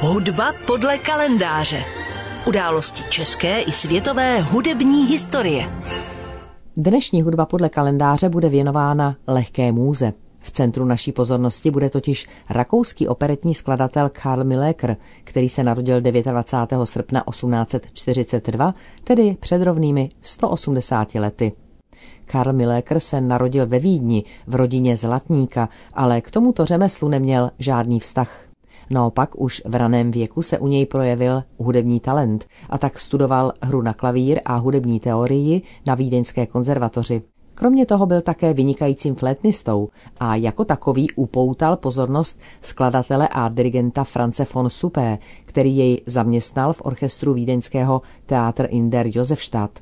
Hudba podle kalendáře. Události české i světové hudební historie. Dnešní hudba podle kalendáře bude věnována lehké můze. V centru naší pozornosti bude totiž rakouský operetní skladatel Karl Miléker, který se narodil 29. srpna 1842, tedy před rovnými 180 lety. Karl Miléker se narodil ve Vídni v rodině zlatníka, ale k tomuto řemeslu neměl žádný vztah. Naopak už v raném věku se u něj projevil hudební talent a tak studoval hru na klavír a hudební teorii na Vídeňské konzervatoři. Kromě toho byl také vynikajícím flétnistou a jako takový upoutal pozornost skladatele a dirigenta France von Suppé, který jej zaměstnal v orchestru vídeňského Theater in der Josefstadt.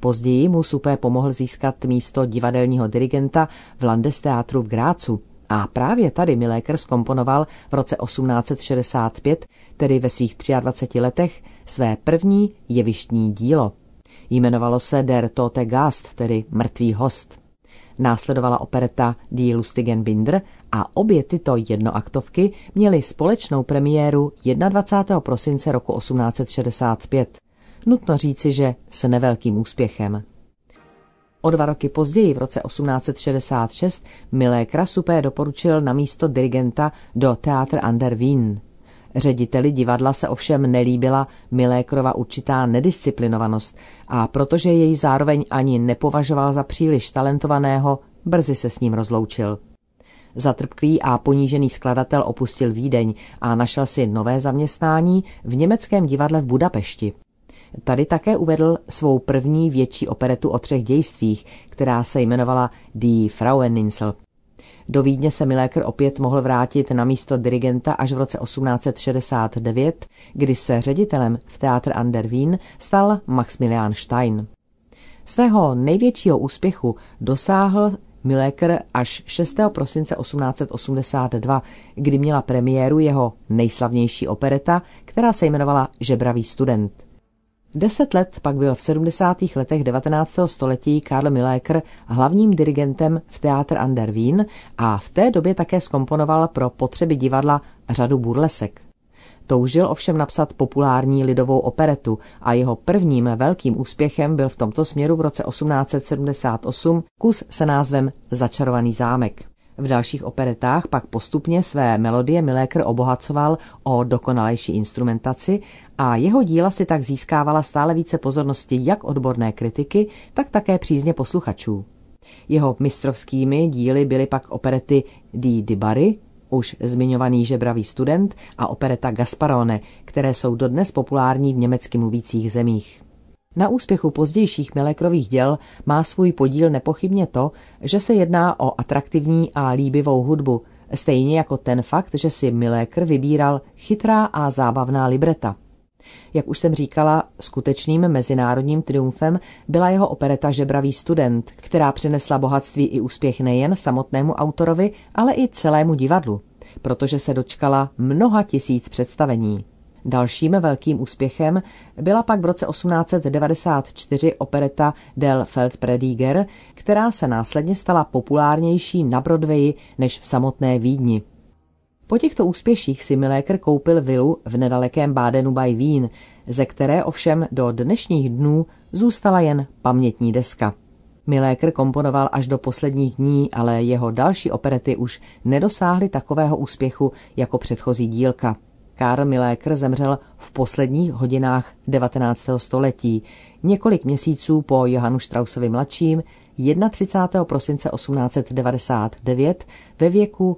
Později mu Suppé pomohl získat místo divadelního dirigenta v Landesteatru v Grácu. A právě tady Miléker skomponoval v roce 1865, tedy ve svých 23 letech, své první jevištní dílo. Jmenovalo se Der Tote Gast, tedy Mrtvý host. Následovala opereta Die Lustigen Binder a obě tyto jednoaktovky měly společnou premiéru 21. prosince roku 1865. Nutno říci, že s nevelkým úspěchem. O dva roky později, v roce 1866, Milé Krasupé doporučil na místo dirigenta do Theater an der Wien. Řediteli divadla se ovšem nelíbila Milékrova určitá nedisciplinovanost a protože jej zároveň ani nepovažoval za příliš talentovaného, brzy se s ním rozloučil. Zatrpklý a ponížený skladatel opustil Vídeň a našel si nové zaměstnání v německém divadle v Budapešti. Tady také uvedl svou první větší operetu o třech dějstvích, která se jmenovala Die Fraueninsel. Do Vídně se Miléker opět mohl vrátit na místo dirigenta až v roce 1869, kdy se ředitelem v Theater an der Wien stal Maximilian Stein. Svého největšího úspěchu dosáhl Miléker až 6. prosince 1882, kdy měla premiéru jeho nejslavnější opereta, která se jmenovala Žebravý student. Deset let pak byl v 70. letech 19. století Karl Miléker hlavním dirigentem v Theater an der Wien a v té době také skomponoval pro potřeby divadla řadu burlesek. Toužil ovšem napsat populární lidovou operetu a jeho prvním velkým úspěchem byl v tomto směru v roce 1878 kus se názvem Začarovaný zámek. V dalších operetách pak postupně své melodie Miléker obohacoval o dokonalejší instrumentaci a jeho díla si tak získávala stále více pozornosti jak odborné kritiky, tak také přízně posluchačů. Jeho mistrovskými díly byly pak operety Di Di Bari, už zmiňovaný žebravý student a opereta Gasparone, které jsou dodnes populární v německy mluvících zemích. Na úspěchu pozdějších Milekrových děl má svůj podíl nepochybně to, že se jedná o atraktivní a líbivou hudbu, stejně jako ten fakt, že si Milékr vybíral chytrá a zábavná libreta. Jak už jsem říkala, skutečným mezinárodním triumfem byla jeho opereta Žebravý student, která přinesla bohatství i úspěch nejen samotnému autorovi, ale i celému divadlu, protože se dočkala mnoha tisíc představení. Dalším velkým úspěchem byla pak v roce 1894 opereta Del Feldprediger, která se následně stala populárnější na Broadwayi než v samotné Vídni. Po těchto úspěších si Miléker koupil vilu v nedalekém Bádenu by Wien, ze které ovšem do dnešních dnů zůstala jen pamětní deska. Miléker komponoval až do posledních dní, ale jeho další operety už nedosáhly takového úspěchu jako předchozí dílka. Karl Miléker zemřel v posledních hodinách 19. století, několik měsíců po Johanu Straussovi mladším, 31. prosince 1899 ve věku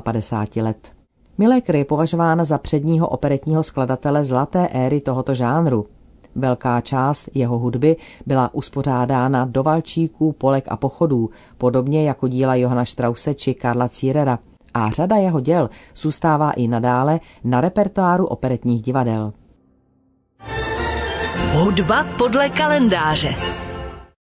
57 let. Miléker je považován za předního operetního skladatele zlaté éry tohoto žánru. Velká část jeho hudby byla uspořádána do valčíků, polek a pochodů, podobně jako díla Johana Strause či Karla Círera – a řada jeho děl zůstává i nadále na repertoáru operetních divadel. Hudba podle kalendáře.